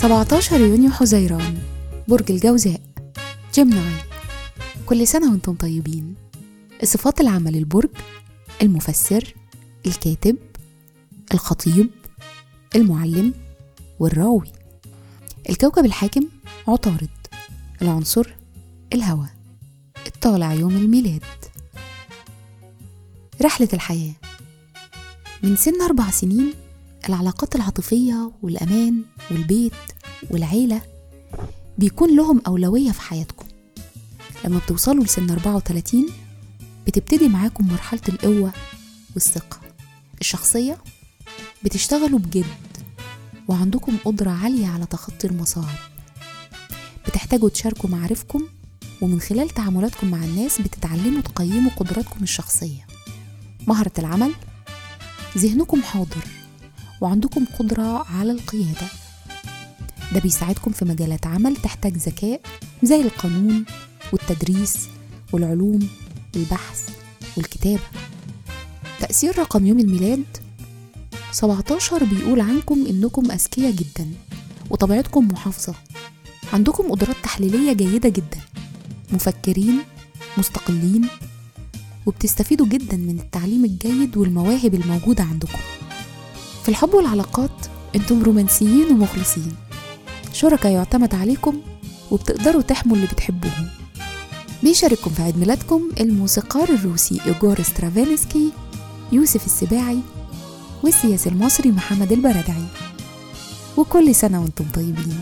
17 يونيو حزيران برج الجوزاء. جيمناي كل سنة وأنتم طيبين. صفات العمل البرج المفسر الكاتب الخطيب المعلم والراوي. الكوكب الحاكم عطارد العنصر الهواء. الطالع يوم الميلاد. رحلة الحياة. من سن أربع سنين العلاقات العاطفية والأمان والبيت والعيلة بيكون لهم أولوية في حياتكم. لما بتوصلوا لسن 34 بتبتدي معاكم مرحلة القوة والثقة. الشخصية بتشتغلوا بجد وعندكم قدرة عالية على تخطي المصاعب. بتحتاجوا تشاركوا معارفكم ومن خلال تعاملاتكم مع الناس بتتعلموا تقيموا قدراتكم الشخصية. مهرة العمل ذهنكم حاضر. وعندكم قدرة على القيادة. ده بيساعدكم في مجالات عمل تحتاج ذكاء زي القانون والتدريس والعلوم والبحث والكتابة. تأثير رقم يوم الميلاد 17 بيقول عنكم إنكم أذكياء جدا وطبيعتكم محافظة. عندكم قدرات تحليلية جيدة جدا مفكرين مستقلين وبتستفيدوا جدا من التعليم الجيد والمواهب الموجودة عندكم. في الحب والعلاقات أنتم رومانسيين ومخلصين. شركاء يعتمد عليكم وبتقدروا تحموا اللي بتحبوهم. بيشارككم في عيد ميلادكم الموسيقار الروسي إيجور سترافينسكي يوسف السباعي والسياسي المصري محمد البرادعي وكل سنة وأنتم طيبين.